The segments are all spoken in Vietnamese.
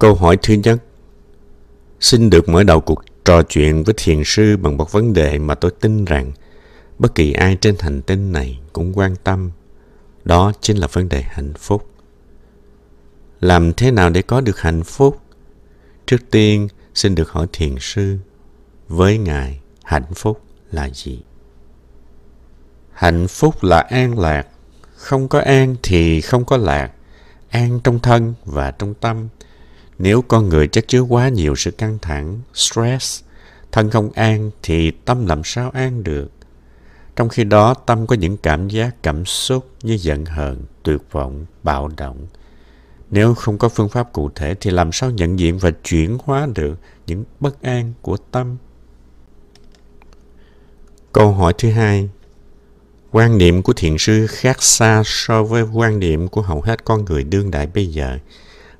Câu hỏi thứ nhất Xin được mở đầu cuộc trò chuyện với thiền sư bằng một vấn đề mà tôi tin rằng bất kỳ ai trên hành tinh này cũng quan tâm. Đó chính là vấn đề hạnh phúc. Làm thế nào để có được hạnh phúc? Trước tiên, xin được hỏi thiền sư, với Ngài, hạnh phúc là gì? Hạnh phúc là an lạc. Không có an thì không có lạc. An trong thân và trong tâm. Nếu con người chất chứa quá nhiều sự căng thẳng, stress, thân không an thì tâm làm sao an được? Trong khi đó, tâm có những cảm giác, cảm xúc như giận hờn, tuyệt vọng, bạo động. Nếu không có phương pháp cụ thể thì làm sao nhận diện và chuyển hóa được những bất an của tâm? Câu hỏi thứ hai. Quan niệm của thiền sư khác xa so với quan niệm của hầu hết con người đương đại bây giờ,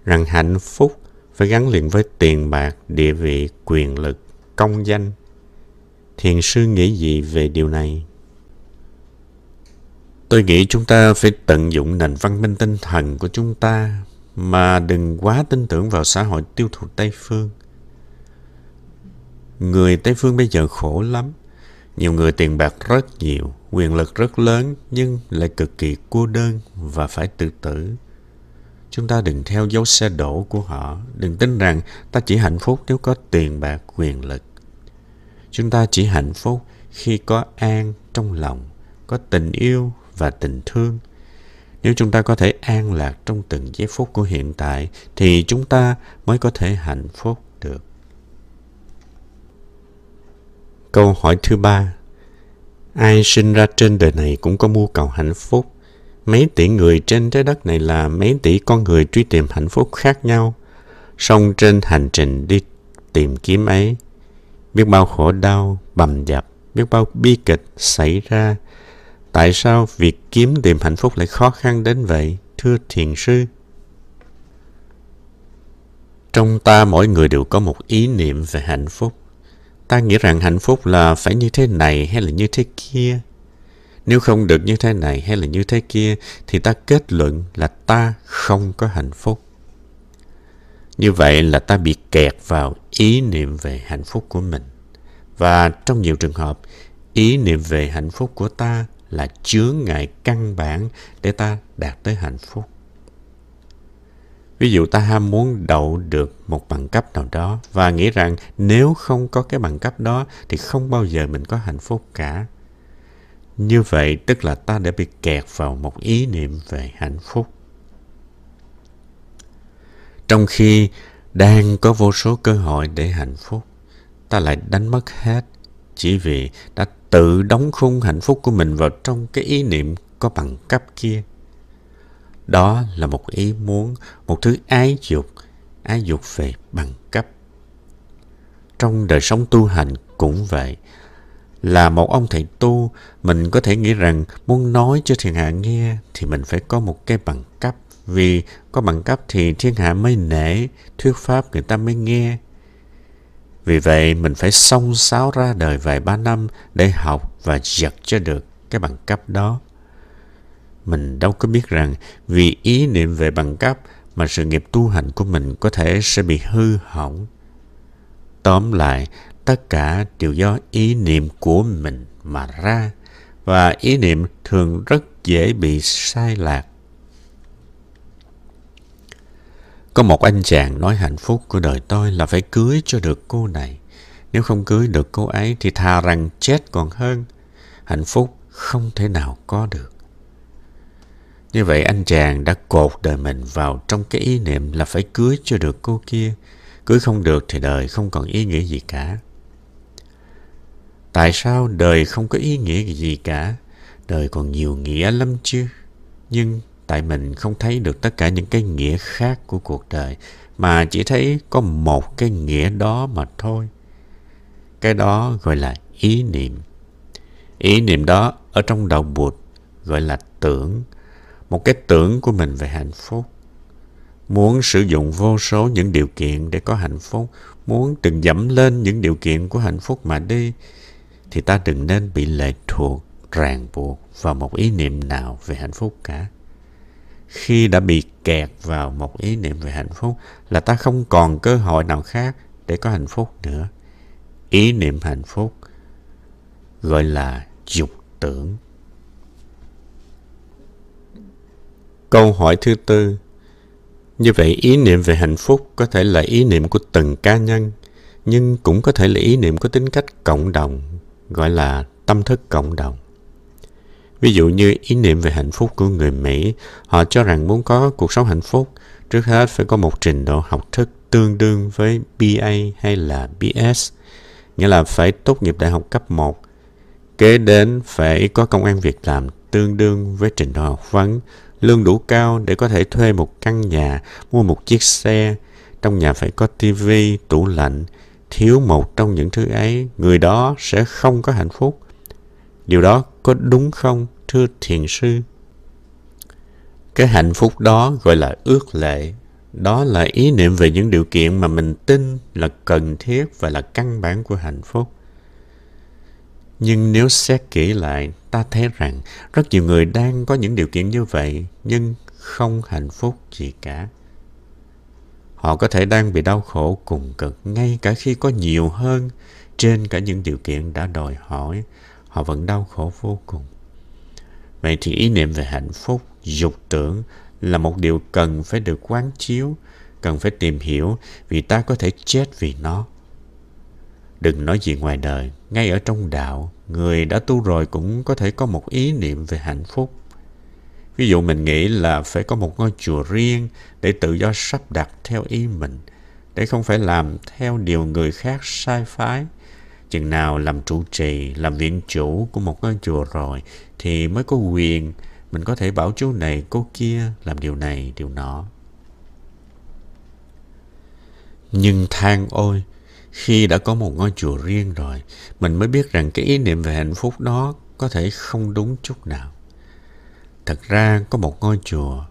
rằng hạnh phúc phải gắn liền với tiền bạc, địa vị, quyền lực, công danh. Thiền sư nghĩ gì về điều này? Tôi nghĩ chúng ta phải tận dụng nền văn minh tinh thần của chúng ta mà đừng quá tin tưởng vào xã hội tiêu thụ Tây Phương. Người Tây Phương bây giờ khổ lắm. Nhiều người tiền bạc rất nhiều, quyền lực rất lớn nhưng lại cực kỳ cô đơn và phải tự tử. Chúng ta đừng theo dấu xe đổ của họ, đừng tin rằng ta chỉ hạnh phúc nếu có tiền bạc quyền lực. Chúng ta chỉ hạnh phúc khi có an trong lòng, có tình yêu và tình thương. Nếu chúng ta có thể an lạc trong từng giây phút của hiện tại thì chúng ta mới có thể hạnh phúc được. Câu hỏi thứ ba Ai sinh ra trên đời này cũng có mưu cầu hạnh phúc. Mấy tỷ người trên trái đất này là mấy tỷ con người truy tìm hạnh phúc khác nhau. Song trên hành trình đi tìm kiếm ấy, biết bao khổ đau, bầm dập, biết bao bi kịch xảy ra. Tại sao việc kiếm tìm hạnh phúc lại khó khăn đến vậy, thưa thiền sư? Trong ta mỗi người đều có một ý niệm về hạnh phúc. Ta nghĩ rằng hạnh phúc là phải như thế này hay là như thế kia. Nếu không được như thế này hay là như thế kia thì ta kết luận là ta không có hạnh phúc. Như vậy là ta bị kẹt vào ý niệm về hạnh phúc của mình. Và trong nhiều trường hợp, ý niệm về hạnh phúc của ta là chướng ngại căn bản để ta đạt tới hạnh phúc. Ví dụ ta ham muốn đậu được một bằng cấp nào đó và nghĩ rằng nếu không có cái bằng cấp đó thì không bao giờ mình có hạnh phúc cả. Như vậy tức là ta đã bị kẹt vào một ý niệm về hạnh phúc. Trong khi đang có vô số cơ hội để hạnh phúc, ta lại đánh mất hết chỉ vì đã tự đóng khung hạnh phúc của mình vào trong cái ý niệm có bằng cấp kia. Đó là một ý muốn, một thứ ái dục, ái dục về bằng cấp. Trong đời sống tu hành cũng vậy. Là một ông thầy tu, mình có thể nghĩ rằng muốn nói cho thiên hạ nghe thì mình phải có một cái bằng cấp. Vì có bằng cấp thì thiên hạ mới nể, thuyết pháp người ta mới nghe. Vì vậy mình phải song sáo ra đời vài ba năm để học và giật cho được cái bằng cấp đó. Mình đâu có biết rằng vì ý niệm về bằng cấp mà sự nghiệp tu hành của mình có thể sẽ bị hư hỏng. Tóm lại, tất cả đều do ý niệm của mình mà ra, và ý niệm thường rất dễ bị sai lạc. Có một anh chàng nói hạnh phúc của đời tôi là phải cưới cho được cô này. Nếu không cưới được cô ấy thì thà rằng chết còn hơn. Hạnh phúc không thể nào có được. Như vậy anh chàng đã cột đời mình vào trong cái ý niệm là phải cưới cho được cô kia. Cưới không được thì đời không còn ý nghĩa gì cả. Tại sao đời không có ý nghĩa gì cả? Đời còn nhiều nghĩa lắm chứ. Nhưng tại mình không thấy được tất cả những cái nghĩa khác của cuộc đời, mà chỉ thấy có một cái nghĩa đó mà thôi. Cái đó gọi là ý niệm. Ý niệm đó ở trong đầu Bụt gọi là tưởng, một cái tưởng của mình về hạnh phúc muốn sử dụng vô số những điều kiện để có hạnh phúc, muốn từng dẫm lên những điều kiện của hạnh phúc mà đi thì ta đừng nên bị lệ thuộc, ràng buộc vào một ý niệm nào về hạnh phúc cả. Khi đã bị kẹt vào một ý niệm về hạnh phúc là ta không còn cơ hội nào khác để có hạnh phúc nữa. Ý niệm hạnh phúc gọi là dục tưởng. Câu hỏi thứ tư. Như vậy, ý niệm về hạnh phúc có thể là ý niệm của từng cá nhân, nhưng cũng có thể là ý niệm có tính cách cộng đồng gọi là tâm thức cộng đồng ví dụ như ý niệm về hạnh phúc của người mỹ họ cho rằng muốn có cuộc sống hạnh phúc trước hết phải có một trình độ học thức tương đương với BA hay là BS, nghĩa là phải tốt nghiệp đại học cấp 1. Kế đến phải có công an việc làm tương đương với trình độ học vấn, lương đủ cao để có thể thuê một căn nhà, mua một chiếc xe. Trong nhà phải có tivi, tủ lạnh. Thiếu một trong những thứ ấy, người đó sẽ không có hạnh phúc. Điều đó có đúng không, thưa thiền sư? Cái hạnh phúc đó gọi là ước lệ đó là ý niệm về những điều kiện mà mình tin là cần thiết và là căn bản của hạnh phúc nhưng nếu xét kỹ lại ta thấy rằng rất nhiều người đang có những điều kiện như vậy nhưng không hạnh phúc gì cả họ có thể đang bị đau khổ cùng cực ngay cả khi có nhiều hơn trên cả những điều kiện đã đòi hỏi họ vẫn đau khổ vô cùng vậy thì ý niệm về hạnh phúc dục tưởng là một điều cần phải được quán chiếu, cần phải tìm hiểu vì ta có thể chết vì nó. Đừng nói gì ngoài đời, ngay ở trong đạo, người đã tu rồi cũng có thể có một ý niệm về hạnh phúc. Ví dụ mình nghĩ là phải có một ngôi chùa riêng để tự do sắp đặt theo ý mình, để không phải làm theo điều người khác sai phái. Chừng nào làm trụ trì, làm viện chủ của một ngôi chùa rồi thì mới có quyền mình có thể bảo chú này cô kia làm điều này điều nọ nhưng than ôi khi đã có một ngôi chùa riêng rồi mình mới biết rằng cái ý niệm về hạnh phúc đó có thể không đúng chút nào thật ra có một ngôi chùa,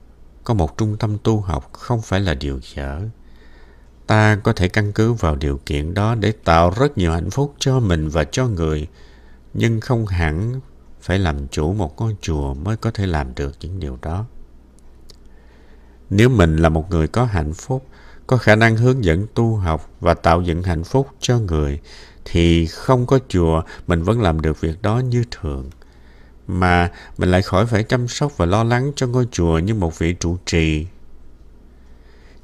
có một trung tâm tu học không phải là điều dở. Ta có thể căn cứ vào điều kiện đó để tạo rất nhiều hạnh phúc cho mình và cho người, nhưng không hẳn phải làm chủ một ngôi chùa mới có thể làm được những điều đó. Nếu mình là một người có hạnh phúc, có khả năng hướng dẫn tu học và tạo dựng hạnh phúc cho người, thì không có chùa mình vẫn làm được việc đó như thường mà mình lại khỏi phải chăm sóc và lo lắng cho ngôi chùa như một vị trụ trì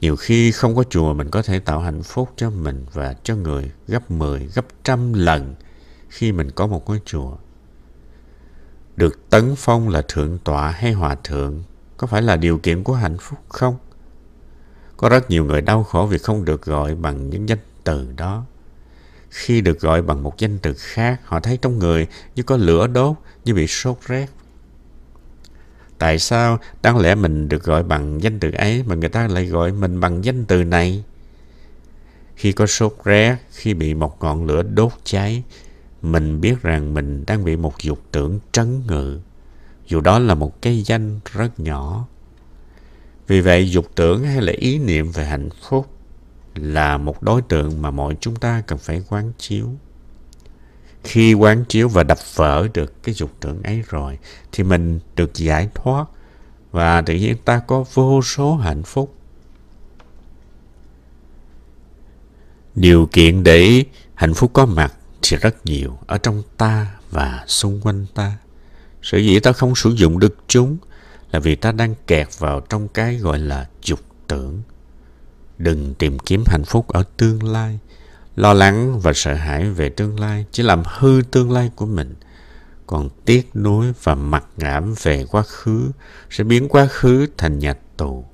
nhiều khi không có chùa mình có thể tạo hạnh phúc cho mình và cho người gấp 10, gấp trăm lần khi mình có một ngôi chùa được tấn phong là thượng tọa hay hòa thượng có phải là điều kiện của hạnh phúc không? Có rất nhiều người đau khổ vì không được gọi bằng những danh từ đó. Khi được gọi bằng một danh từ khác, họ thấy trong người như có lửa đốt, như bị sốt rét. Tại sao đáng lẽ mình được gọi bằng danh từ ấy mà người ta lại gọi mình bằng danh từ này? Khi có sốt rét, khi bị một ngọn lửa đốt cháy, mình biết rằng mình đang bị một dục tưởng trấn ngự dù đó là một cái danh rất nhỏ vì vậy dục tưởng hay là ý niệm về hạnh phúc là một đối tượng mà mọi chúng ta cần phải quán chiếu khi quán chiếu và đập vỡ được cái dục tưởng ấy rồi, thì mình được giải thoát và tự nhiên ta có vô số hạnh phúc điều kiện để hạnh phúc có mặt thì rất nhiều ở trong ta và xung quanh ta. Sở dĩ ta không sử dụng được chúng là vì ta đang kẹt vào trong cái gọi là dục tưởng. Đừng tìm kiếm hạnh phúc ở tương lai. Lo lắng và sợ hãi về tương lai chỉ làm hư tương lai của mình. Còn tiếc nuối và mặc cảm về quá khứ sẽ biến quá khứ thành nhà tù.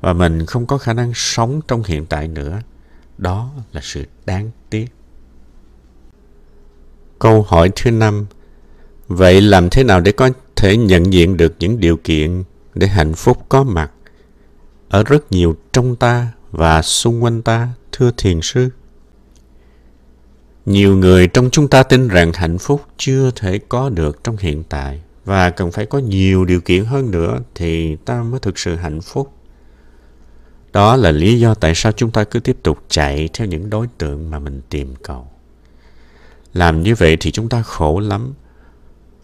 Và mình không có khả năng sống trong hiện tại nữa. Đó là sự đáng tiếc. Câu hỏi thứ năm Vậy làm thế nào để có thể nhận diện được những điều kiện để hạnh phúc có mặt ở rất nhiều trong ta và xung quanh ta, thưa thiền sư? Nhiều người trong chúng ta tin rằng hạnh phúc chưa thể có được trong hiện tại và cần phải có nhiều điều kiện hơn nữa thì ta mới thực sự hạnh phúc. Đó là lý do tại sao chúng ta cứ tiếp tục chạy theo những đối tượng mà mình tìm cầu. Làm như vậy thì chúng ta khổ lắm.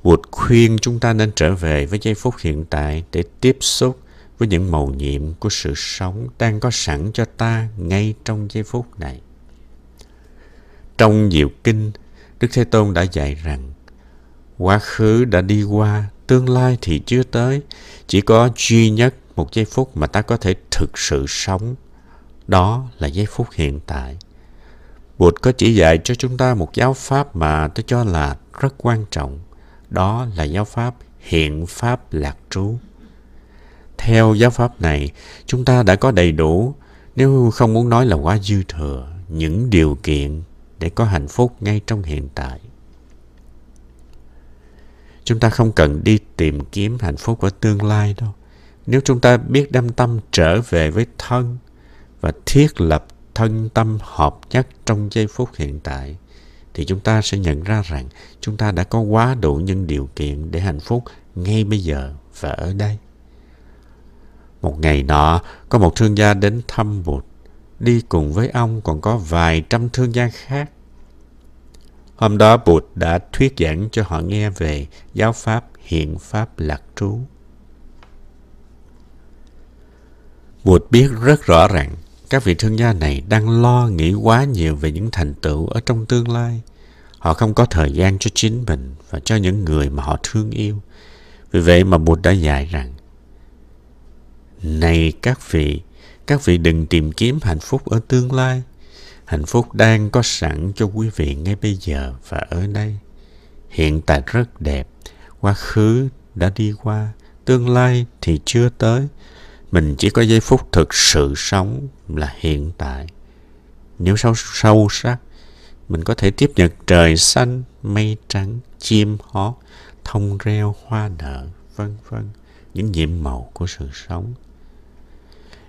Wood khuyên chúng ta nên trở về với giây phút hiện tại để tiếp xúc với những màu nhiệm của sự sống đang có sẵn cho ta ngay trong giây phút này. Trong Diệu Kinh, Đức Thế Tôn đã dạy rằng quá khứ đã đi qua, tương lai thì chưa tới. Chỉ có duy nhất một giây phút mà ta có thể thực sự sống. Đó là giây phút hiện tại. Bụt có chỉ dạy cho chúng ta một giáo pháp mà tôi cho là rất quan trọng. Đó là giáo pháp hiện pháp lạc trú. Theo giáo pháp này, chúng ta đã có đầy đủ, nếu không muốn nói là quá dư thừa, những điều kiện để có hạnh phúc ngay trong hiện tại. Chúng ta không cần đi tìm kiếm hạnh phúc ở tương lai đâu. Nếu chúng ta biết đâm tâm trở về với thân và thiết lập thân tâm hợp nhất trong giây phút hiện tại, thì chúng ta sẽ nhận ra rằng chúng ta đã có quá đủ những điều kiện để hạnh phúc ngay bây giờ và ở đây. Một ngày nọ, có một thương gia đến thăm Bụt. Đi cùng với ông còn có vài trăm thương gia khác. Hôm đó Bụt đã thuyết giảng cho họ nghe về giáo pháp hiện pháp lạc trú. Bụt biết rất rõ ràng các vị thương gia này đang lo nghĩ quá nhiều về những thành tựu ở trong tương lai. Họ không có thời gian cho chính mình và cho những người mà họ thương yêu. Vì vậy mà Bụt đã dạy rằng này các vị, các vị đừng tìm kiếm hạnh phúc ở tương lai. Hạnh phúc đang có sẵn cho quý vị ngay bây giờ và ở đây. Hiện tại rất đẹp, quá khứ đã đi qua, tương lai thì chưa tới. Mình chỉ có giây phút thực sự sống là hiện tại. Nếu sâu, sâu sắc, mình có thể tiếp nhận trời xanh, mây trắng, chim hót, thông reo, hoa nở, vân vân, những nhiệm màu của sự sống.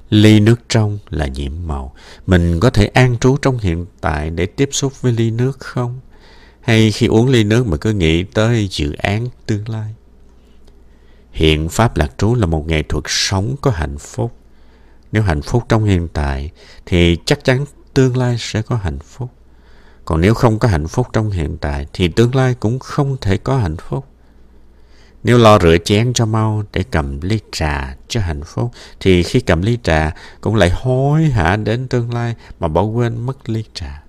Ly nước trong là nhiệm màu. Mình có thể an trú trong hiện tại để tiếp xúc với ly nước không? Hay khi uống ly nước mà cứ nghĩ tới dự án tương lai? Hiện Pháp Lạc Trú là một nghệ thuật sống có hạnh phúc. Nếu hạnh phúc trong hiện tại, thì chắc chắn tương lai sẽ có hạnh phúc. Còn nếu không có hạnh phúc trong hiện tại, thì tương lai cũng không thể có hạnh phúc. Nếu lo rửa chén cho mau để cầm ly trà cho hạnh phúc thì khi cầm ly trà cũng lại hối hả đến tương lai mà bỏ quên mất ly trà.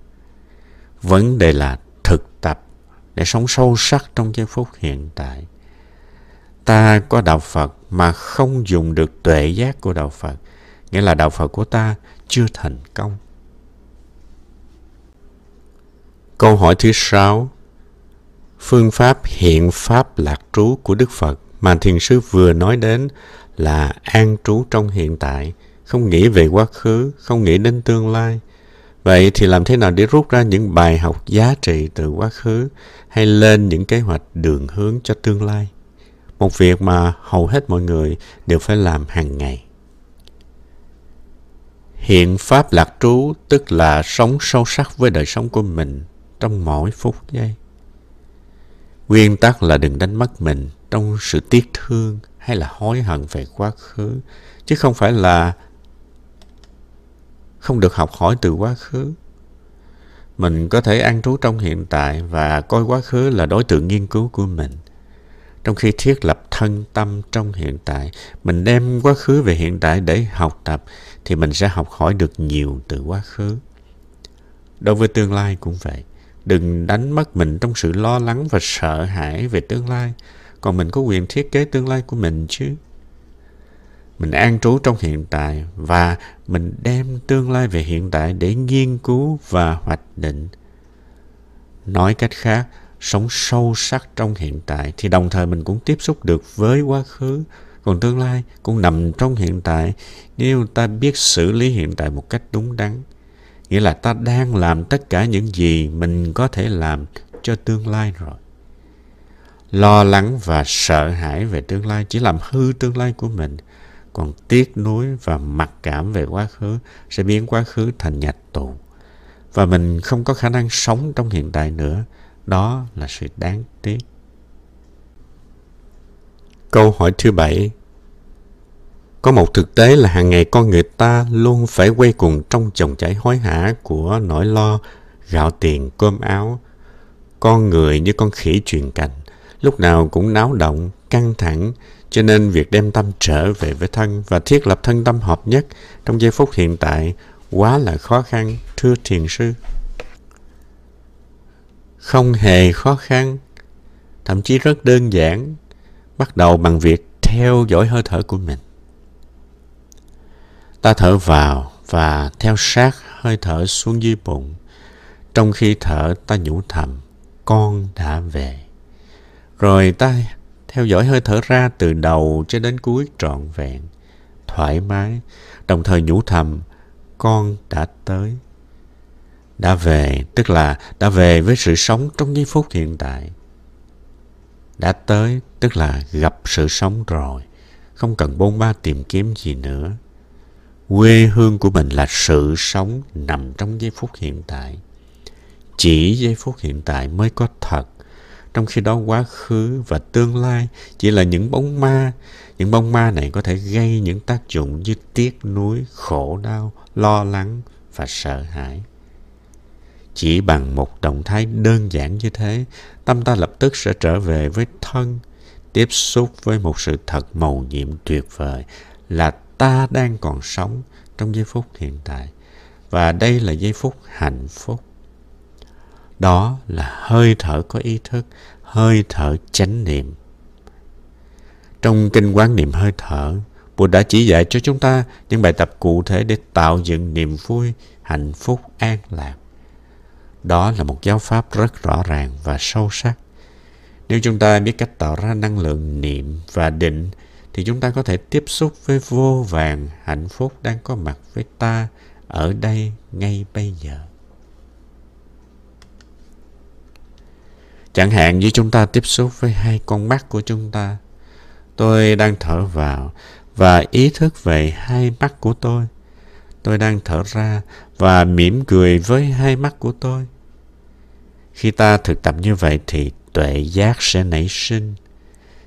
Vấn đề là thực tập để sống sâu sắc trong giây phút hiện tại. Ta có đạo Phật mà không dùng được tuệ giác của đạo Phật, nghĩa là đạo Phật của ta chưa thành công. Câu hỏi thứ sáu Phương pháp hiện pháp lạc trú của Đức Phật mà thiền sư vừa nói đến là an trú trong hiện tại, không nghĩ về quá khứ, không nghĩ đến tương lai. Vậy thì làm thế nào để rút ra những bài học giá trị từ quá khứ hay lên những kế hoạch đường hướng cho tương lai? Một việc mà hầu hết mọi người đều phải làm hàng ngày. Hiện pháp lạc trú tức là sống sâu sắc với đời sống của mình trong mỗi phút giây. Nguyên tắc là đừng đánh mất mình trong sự tiếc thương hay là hối hận về quá khứ, chứ không phải là không được học hỏi từ quá khứ. Mình có thể an trú trong hiện tại và coi quá khứ là đối tượng nghiên cứu của mình. Trong khi thiết lập thân tâm trong hiện tại, mình đem quá khứ về hiện tại để học tập thì mình sẽ học hỏi được nhiều từ quá khứ. Đối với tương lai cũng vậy. Đừng đánh mất mình trong sự lo lắng và sợ hãi về tương lai. Còn mình có quyền thiết kế tương lai của mình chứ. Mình an trú trong hiện tại và mình đem tương lai về hiện tại để nghiên cứu và hoạch định. Nói cách khác, sống sâu sắc trong hiện tại thì đồng thời mình cũng tiếp xúc được với quá khứ. Còn tương lai cũng nằm trong hiện tại nếu ta biết xử lý hiện tại một cách đúng đắn nghĩa là ta đang làm tất cả những gì mình có thể làm cho tương lai rồi. Lo lắng và sợ hãi về tương lai chỉ làm hư tương lai của mình. Còn tiếc nuối và mặc cảm về quá khứ sẽ biến quá khứ thành nhạch tù. Và mình không có khả năng sống trong hiện tại nữa. Đó là sự đáng tiếc. Câu hỏi thứ bảy có một thực tế là hàng ngày con người ta luôn phải quay cuồng trong dòng chảy hối hả của nỗi lo, gạo tiền, cơm áo. Con người như con khỉ truyền cành, lúc nào cũng náo động, căng thẳng, Cho nên việc đem tâm trở về với thân và thiết lập thân tâm hợp nhất trong giây phút hiện tại quá là khó khăn, thưa thiền sư. Không hề khó khăn, thậm chí rất đơn giản, bắt đầu bằng việc theo dõi hơi thở của mình. Ta thở vào và theo sát hơi thở xuống dưới bụng. Trong khi thở ta nhủ thầm, con đã về. Rồi ta theo dõi hơi thở ra từ đầu cho đến cuối trọn vẹn, thoải mái, đồng thời nhủ thầm, con đã tới. Đã về, tức là đã về với sự sống trong giây phút hiện tại. Đã tới, tức là gặp sự sống rồi, không cần bôn ba tìm kiếm gì nữa. Quê hương của mình là sự sống nằm trong giây phút hiện tại. Chỉ giây phút hiện tại mới có thật trong khi đó quá khứ và tương lai chỉ là những bóng ma. Những bóng ma này có thể gây những tác dụng như tiếc nuối, khổ đau, lo lắng và sợ hãi. Chỉ bằng một động thái đơn giản như thế, tâm ta lập tức sẽ trở về với thân, tiếp xúc với một sự thật màu nhiệm tuyệt vời là ta đang còn sống trong giây phút hiện tại. Và đây là giây phút hạnh phúc. Đó là hơi thở có ý thức, hơi thở chánh niệm. Trong kinh quán niệm hơi thở, Bụt đã chỉ dạy cho chúng ta những bài tập cụ thể để tạo dựng niềm vui, hạnh phúc, an lạc. Đó là một giáo pháp rất rõ ràng và sâu sắc. Nếu chúng ta biết cách tạo ra năng lượng niệm và định, thì chúng ta có thể tiếp xúc với vô vàng hạnh phúc đang có mặt với ta ở đây ngay bây giờ. Chẳng hạn như chúng ta tiếp xúc với hai con mắt của chúng ta. Tôi đang thở vào và ý thức về hai mắt của tôi. Tôi đang thở ra và mỉm cười với hai mắt của tôi. Khi ta thực tập như vậy thì tuệ giác sẽ nảy sinh.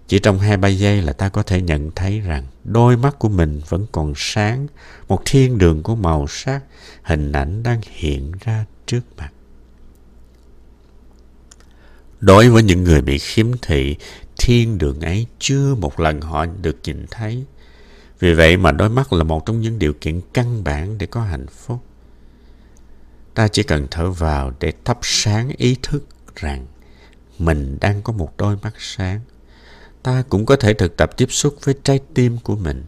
Chỉ trong hai ba giây là ta có thể nhận thấy rằng đôi mắt của mình vẫn còn sáng, một thiên đường của màu sắc, hình ảnh đang hiện ra trước mặt. Đối với những người bị khiếm thị, thiên đường ấy chưa một lần họ được nhìn thấy. Vì vậy mà đôi mắt là một trong những điều kiện căn bản để có hạnh phúc. Ta chỉ cần thở vào để thắp sáng ý thức rằng mình đang có một đôi mắt sáng. Ta cũng có thể thực tập tiếp xúc với trái tim của mình.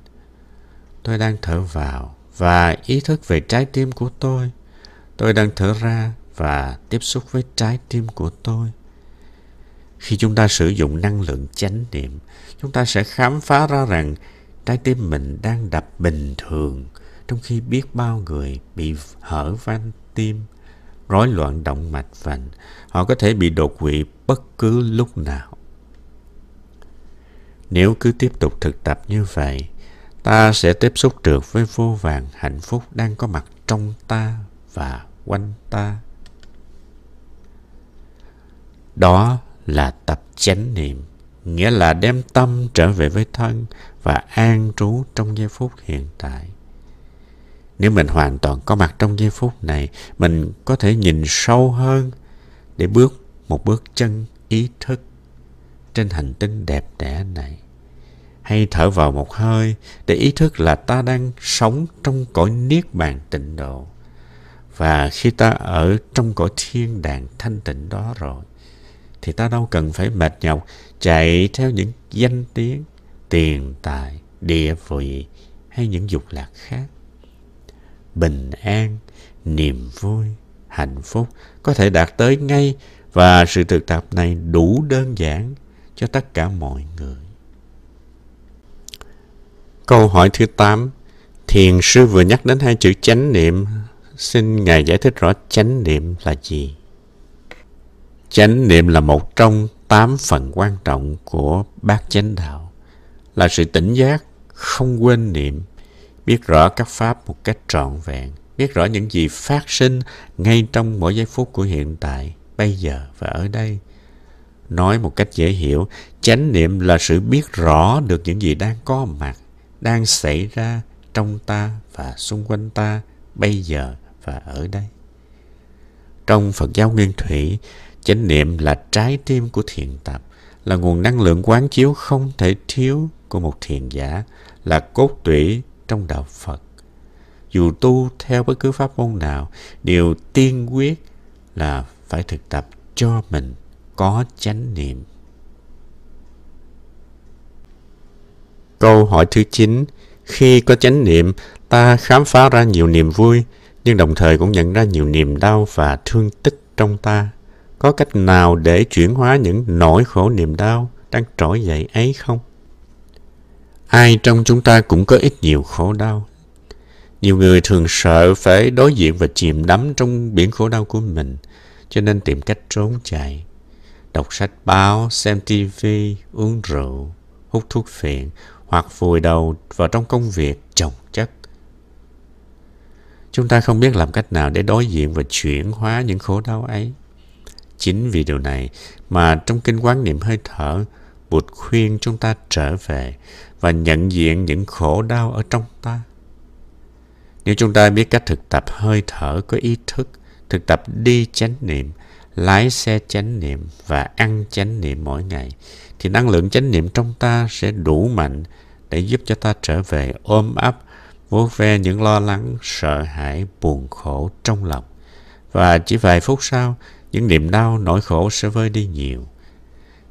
Tôi đang thở vào và ý thức về trái tim của tôi. Tôi đang thở ra và tiếp xúc với trái tim của tôi. Khi chúng ta sử dụng năng lượng chánh niệm, chúng ta sẽ khám phá ra rằng trái tim mình đang đập bình thường, trong khi biết bao người bị hở van tim, rối loạn động mạch vành, họ có thể bị đột quỵ bất cứ lúc nào. Nếu cứ tiếp tục thực tập như vậy, ta sẽ tiếp xúc được với vô vàng hạnh phúc đang có mặt trong ta và quanh ta. Đó là tập chánh niệm, nghĩa là đem tâm trở về với thân và an trú trong giây phút hiện tại. Nếu mình hoàn toàn có mặt trong giây phút này, mình có thể nhìn sâu hơn để bước một bước chân ý thức trên hành tinh đẹp đẽ này. Hay thở vào một hơi để ý thức là ta đang sống trong cõi niết bàn tịnh độ. Và khi ta ở trong cõi thiên đàng thanh tịnh đó rồi, thì ta đâu cần phải mệt nhọc chạy theo những danh tiếng, tiền tài, địa vị hay những dục lạc khác. Bình an, niềm vui, hạnh phúc có thể đạt tới ngay và sự thực tập này đủ đơn giản cho tất cả mọi người. Câu hỏi thứ 8 Thiền sư vừa nhắc đến hai chữ chánh niệm Xin Ngài giải thích rõ chánh niệm là gì? Chánh niệm là một trong tám phần quan trọng của bát chánh đạo, là sự tỉnh giác, không quên niệm, biết rõ các pháp một cách trọn vẹn, biết rõ những gì phát sinh ngay trong mỗi giây phút của hiện tại, bây giờ và ở đây. Nói một cách dễ hiểu, chánh niệm là sự biết rõ được những gì đang có mặt, đang xảy ra trong ta và xung quanh ta bây giờ và ở đây. Trong Phật giáo Nguyên Thủy, Chánh niệm là trái tim của thiền tập, là nguồn năng lượng quán chiếu không thể thiếu của một thiền giả là cốt tủy trong đạo Phật. Dù tu theo bất cứ pháp môn nào, điều tiên quyết là phải thực tập cho mình có chánh niệm. Câu hỏi thứ 9. Khi có chánh niệm, ta khám phá ra nhiều niềm vui, nhưng đồng thời cũng nhận ra nhiều niềm đau và thương tích trong ta. Có cách nào để chuyển hóa những nỗi khổ niềm đau đang trỗi dậy ấy không? Ai trong chúng ta cũng có ít nhiều khổ đau. Nhiều người thường sợ phải đối diện và chìm đắm trong biển khổ đau của mình, cho nên tìm cách trốn chạy. Đọc sách báo, xem tivi, uống rượu, hút thuốc phiện hoặc vùi đầu vào trong công việc chồng chất. Chúng ta không biết làm cách nào để đối diện và chuyển hóa những khổ đau ấy. Chính vì điều này mà trong kinh quán niệm hơi thở, Bụt khuyên chúng ta trở về và nhận diện những khổ đau ở trong ta. Nếu chúng ta biết cách thực tập hơi thở có ý thức, thực tập đi chánh niệm, lái xe chánh niệm và ăn chánh niệm mỗi ngày, thì năng lượng chánh niệm trong ta sẽ đủ mạnh để giúp cho ta trở về ôm ấp, vuốt ve những lo lắng, sợ hãi, buồn khổ trong lòng. Và chỉ vài phút sau, những niềm đau, nỗi khổ sẽ vơi đi nhiều.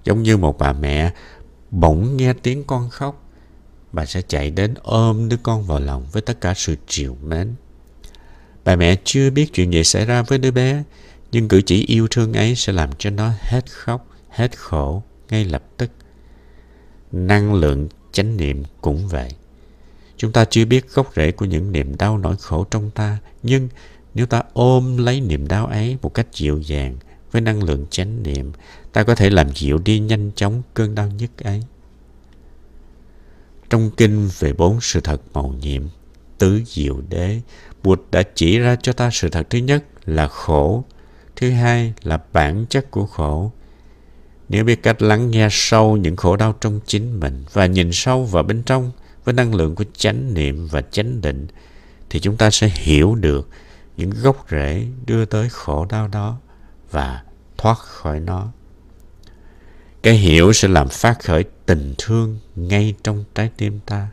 Giống như một bà mẹ bỗng nghe tiếng con khóc, bà sẽ chạy đến ôm đứa con vào lòng với tất cả sự chiều mến. Bà mẹ chưa biết chuyện gì xảy ra với đứa bé, nhưng cử chỉ yêu thương ấy sẽ làm cho nó hết khóc, hết khổ ngay lập tức. Năng lượng chánh niệm cũng vậy. Chúng ta chưa biết gốc rễ của những niềm đau nỗi khổ trong ta, nhưng nếu ta ôm lấy niềm đau ấy một cách dịu dàng với năng lượng chánh niệm, ta có thể làm dịu đi nhanh chóng cơn đau nhức ấy. Trong kinh về bốn sự thật màu nhiệm, tứ diệu đế, Bụt đã chỉ ra cho ta sự thật thứ nhất là khổ, thứ hai là bản chất của khổ. Nếu biết cách lắng nghe sâu những khổ đau trong chính mình và nhìn sâu vào bên trong với năng lượng của chánh niệm và chánh định, thì chúng ta sẽ hiểu được những gốc rễ đưa tới khổ đau đó và thoát khỏi nó. Cái hiểu sẽ làm phát khởi tình thương ngay trong trái tim ta.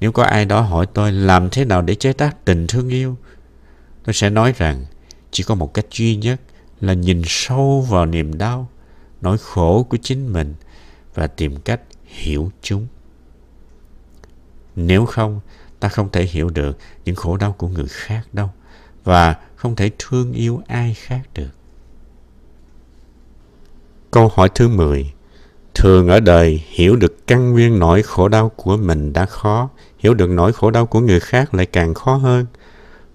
Nếu có ai đó hỏi tôi làm thế nào để chế tác tình thương yêu, tôi sẽ nói rằng chỉ có một cách duy nhất là nhìn sâu vào niềm đau, nỗi khổ của chính mình và tìm cách hiểu chúng. Nếu không, ta không thể hiểu được những khổ đau của người khác đâu và không thể thương yêu ai khác được. Câu hỏi thứ 10 Thường ở đời, hiểu được căn nguyên nỗi khổ đau của mình đã khó, hiểu được nỗi khổ đau của người khác lại càng khó hơn.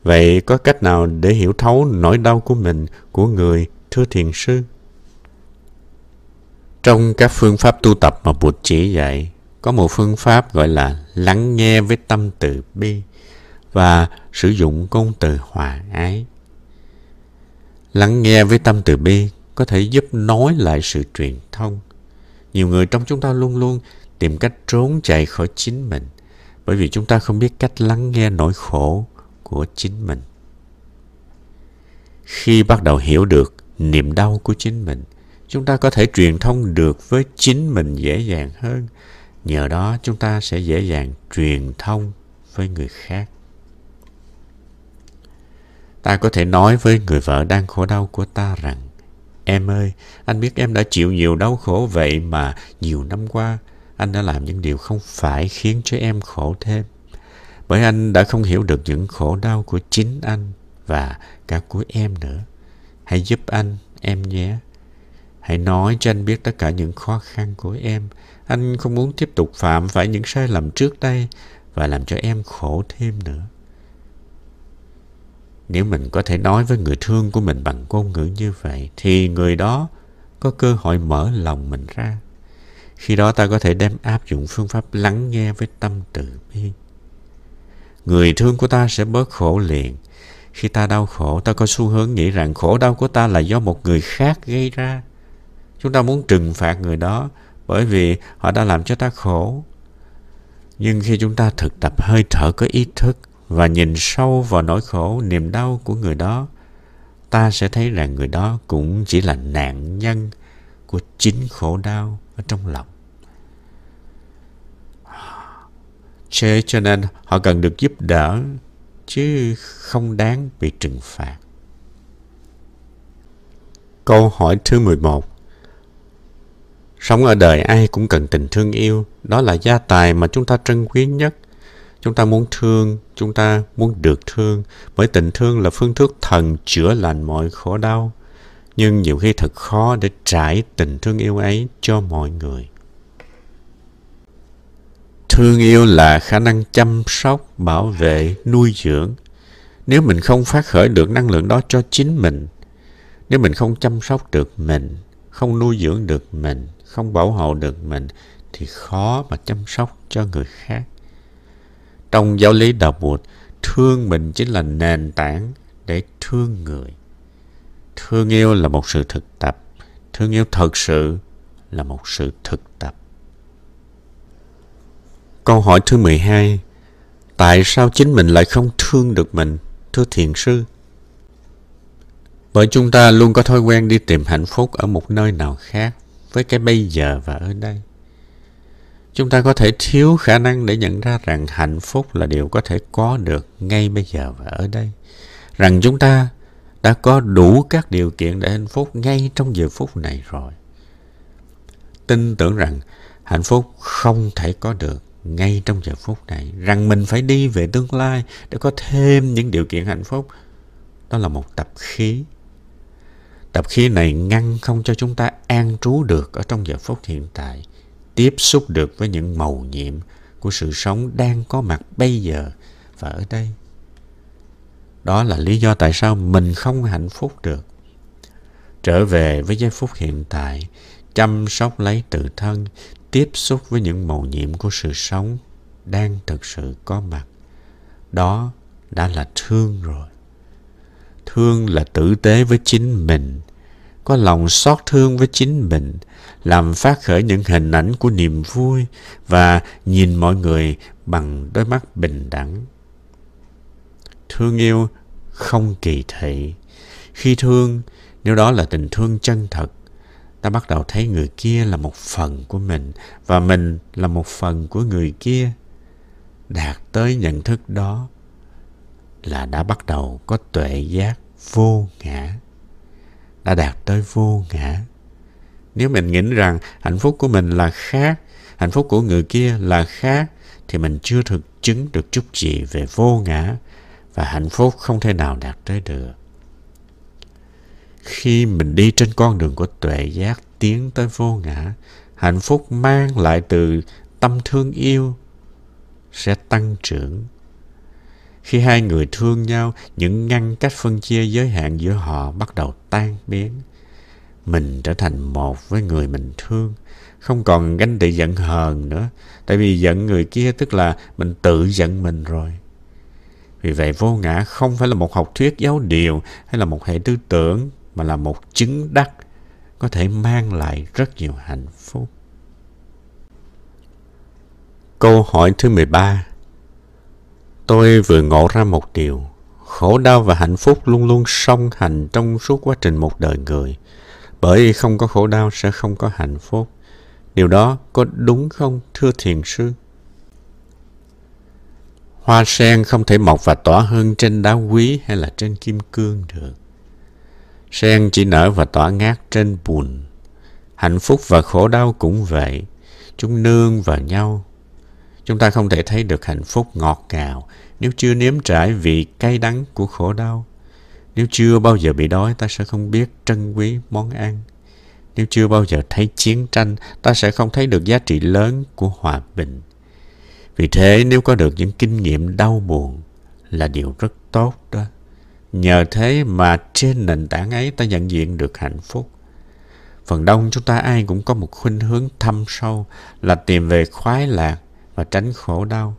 Vậy có cách nào để hiểu thấu nỗi đau của mình, của người, thưa thiền sư? Trong các phương pháp tu tập mà Bụt chỉ dạy, có một phương pháp gọi là lắng nghe với tâm từ bi và sử dụng ngôn từ hòa ái. Lắng nghe với tâm từ bi có thể giúp nói lại sự truyền thông. Nhiều người trong chúng ta luôn luôn tìm cách trốn chạy khỏi chính mình bởi vì chúng ta không biết cách lắng nghe nỗi khổ của chính mình. Khi bắt đầu hiểu được niềm đau của chính mình, chúng ta có thể truyền thông được với chính mình dễ dàng hơn. Nhờ đó chúng ta sẽ dễ dàng truyền thông với người khác. Ta có thể nói với người vợ đang khổ đau của ta rằng Em ơi, anh biết em đã chịu nhiều đau khổ vậy mà nhiều năm qua anh đã làm những điều không phải khiến cho em khổ thêm. Bởi anh đã không hiểu được những khổ đau của chính anh và cả của em nữa. Hãy giúp anh, em nhé. Hãy nói cho anh biết tất cả những khó khăn của em. Anh không muốn tiếp tục phạm phải những sai lầm trước đây và làm cho em khổ thêm nữa. Nếu mình có thể nói với người thương của mình bằng ngôn ngữ như vậy, thì người đó có cơ hội mở lòng mình ra. Khi đó ta có thể đem áp dụng phương pháp lắng nghe với tâm từ bi. Người thương của ta sẽ bớt khổ liền. Khi ta đau khổ, ta có xu hướng nghĩ rằng khổ đau của ta là do một người khác gây ra. Chúng ta muốn trừng phạt người đó bởi vì họ đã làm cho ta khổ. Nhưng khi chúng ta thực tập hơi thở có ý thức và nhìn sâu vào nỗi khổ, niềm đau của người đó, ta sẽ thấy rằng người đó cũng chỉ là nạn nhân của chính khổ đau ở trong lòng. Thế cho nên họ cần được giúp đỡ, chứ không đáng bị trừng phạt. Câu hỏi thứ 11 Sống ở đời ai cũng cần tình thương yêu, đó là gia tài mà chúng ta trân quý nhất. Chúng ta muốn thương, chúng ta muốn được thương, bởi tình thương là phương thức thần chữa lành mọi khổ đau. Nhưng nhiều khi thật khó để trải tình thương yêu ấy cho mọi người. Thương yêu là khả năng chăm sóc, bảo vệ, nuôi dưỡng. Nếu mình không phát khởi được năng lượng đó cho chính mình, nếu mình không chăm sóc được mình, không nuôi dưỡng được mình, không bảo hộ được mình, thì khó mà chăm sóc cho người khác. Trong giáo lý đạo Bụt, thương mình chính là nền tảng để thương người. Thương yêu là một sự thực tập. Thương yêu thật sự là một sự thực tập. Câu hỏi thứ 12 Tại sao chính mình lại không thương được mình, thưa thiền sư? Bởi chúng ta luôn có thói quen đi tìm hạnh phúc ở một nơi nào khác với cái bây giờ và ở đây. Chúng ta có thể thiếu khả năng để nhận ra rằng hạnh phúc là điều có thể có được ngay bây giờ và ở đây. Rằng chúng ta đã có đủ các điều kiện để hạnh phúc ngay trong giờ phút này rồi. Tin tưởng rằng hạnh phúc không thể có được ngay trong giờ phút này. Rằng mình phải đi về tương lai để có thêm những điều kiện hạnh phúc. Đó là một tập khí Tập khí này ngăn không cho chúng ta an trú được ở trong giờ phút hiện tại, tiếp xúc được với những màu nhiệm của sự sống đang có mặt bây giờ và ở đây. Đó là lý do tại sao mình không hạnh phúc được. Trở về với giây phút hiện tại, chăm sóc lấy tự thân, tiếp xúc với những màu nhiệm của sự sống đang thực sự có mặt. Đó đã là thương rồi. Thương là tử tế với chính mình. Có lòng xót thương với chính mình, làm phát khởi những hình ảnh của niềm vui và nhìn mọi người bằng đôi mắt bình đẳng. Thương yêu không kỳ thị. Khi thương, nếu đó là tình thương chân thật ta bắt đầu thấy người kia là một phần của mình và mình là một phần của người kia. Đạt tới nhận thức đó là đã bắt đầu có tuệ giác vô ngã. Đã đạt tới vô ngã. Nếu mình nghĩ rằng hạnh phúc của mình là khác, hạnh phúc của người kia là khác, thì mình chưa thực chứng được chút gì về vô ngã và hạnh phúc không thể nào đạt tới được khi mình đi trên con đường của tuệ giác tiến tới vô ngã hạnh phúc mang lại từ tâm thương yêu sẽ tăng trưởng khi hai người thương nhau, những ngăn cách phân chia giới hạn giữa họ bắt đầu tan biến. Mình trở thành một với người mình thương, không còn ganh tị giận hờn nữa. Tại vì giận người kia tức là mình tự giận mình rồi. Vì vậy vô ngã không phải là một học thuyết giáo điều hay là một hệ tư tưởng mà là một chứng đắc có thể mang lại rất nhiều hạnh phúc. Câu hỏi thứ 13 Tôi vừa ngộ ra một điều, khổ đau và hạnh phúc luôn luôn song hành trong suốt quá trình một đời người. Bởi không có khổ đau sẽ không có hạnh phúc. Điều đó có đúng không, thưa thiền sư? Hoa sen không thể mọc và tỏa hơn trên đá quý hay là trên kim cương được. Sen chỉ nở và tỏa ngát trên bùn. Hạnh phúc và khổ đau cũng vậy. Chúng nương vào nhau Chúng ta không thể thấy được hạnh phúc ngọt ngào nếu chưa nếm trải vị cay đắng của khổ đau. Nếu chưa bao giờ bị đói, ta sẽ không biết trân quý món ăn. Nếu chưa bao giờ thấy chiến tranh, ta sẽ không thấy được giá trị lớn của hòa bình. Vì thế, nếu có được những kinh nghiệm đau buồn là điều rất tốt đó. Nhờ thế mà trên nền tảng ấy ta nhận diện được hạnh phúc. Phần đông chúng ta ai cũng có một khuynh hướng thâm sâu là tìm về khoái lạc và tránh khổ đau.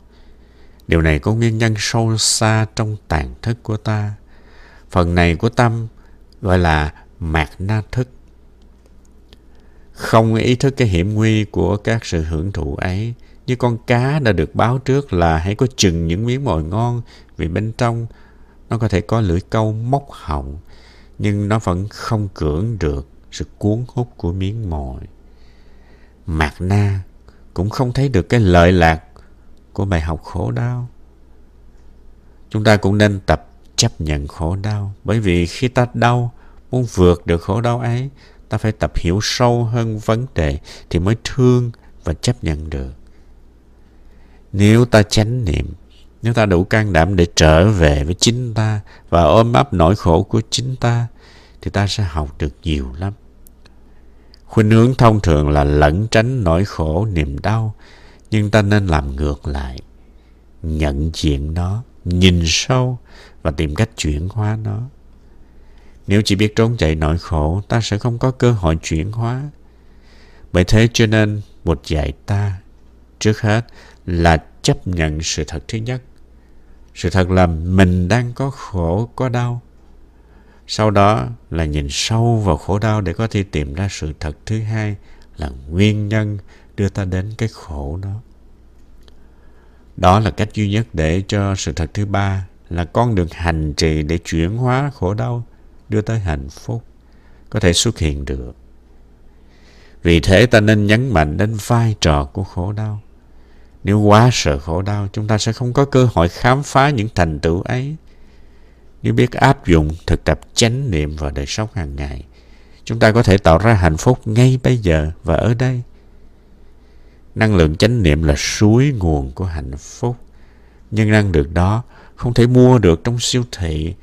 Điều này có nguyên nhân sâu xa trong tàn thức của ta. Phần này của tâm gọi là mạt na thức. Không ý thức cái hiểm nguy của các sự hưởng thụ ấy, như con cá đã được báo trước là hãy có chừng những miếng mồi ngon vì bên trong nó có thể có lưỡi câu móc họng, nhưng nó vẫn không cưỡng được sự cuốn hút của miếng mồi. Mạt na cũng không thấy được cái lợi lạc của bài học khổ đau. Chúng ta cũng nên tập chấp nhận khổ đau bởi vì khi ta đau muốn vượt được khổ đau ấy ta phải tập hiểu sâu hơn vấn đề thì mới thương và chấp nhận được nếu ta chánh niệm nếu ta đủ can đảm để trở về với chính ta và ôm ấp nỗi khổ của chính ta, thì ta sẽ học được nhiều lắm. Khuynh hướng thông thường là lẩn tránh nỗi khổ, niềm đau, nhưng ta nên làm ngược lại, nhận diện nó, nhìn sâu và tìm cách chuyển hóa nó. Nếu chỉ biết trốn chạy nỗi khổ, ta sẽ không có cơ hội chuyển hóa. Bởi thế cho nên một dạy ta trước hết là chấp nhận sự thật thứ nhất sự thật là mình đang có khổ, có đau. Sau đó là nhìn sâu vào khổ đau để có thể tìm ra sự thật thứ hai là nguyên nhân đưa ta đến cái khổ đó. Đó là cách duy nhất để cho sự thật thứ ba là con đường hành trì để chuyển hóa khổ đau đưa tới hạnh phúc, có thể xuất hiện được. Vì thế ta nên nhấn mạnh đến vai trò của khổ đau nếu quá sợ khổ đau, chúng ta sẽ không có cơ hội khám phá những thành tựu ấy. Nếu biết áp dụng, thực tập chánh niệm vào đời sống hàng ngày, chúng ta có thể tạo ra hạnh phúc ngay bây giờ và ở đây. Năng lượng chánh niệm là suối nguồn của hạnh phúc, nhưng năng lượng đó không thể mua được trong siêu thị,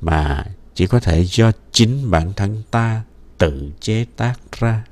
mà chỉ có thể do chính bản thân ta tự chế tác ra.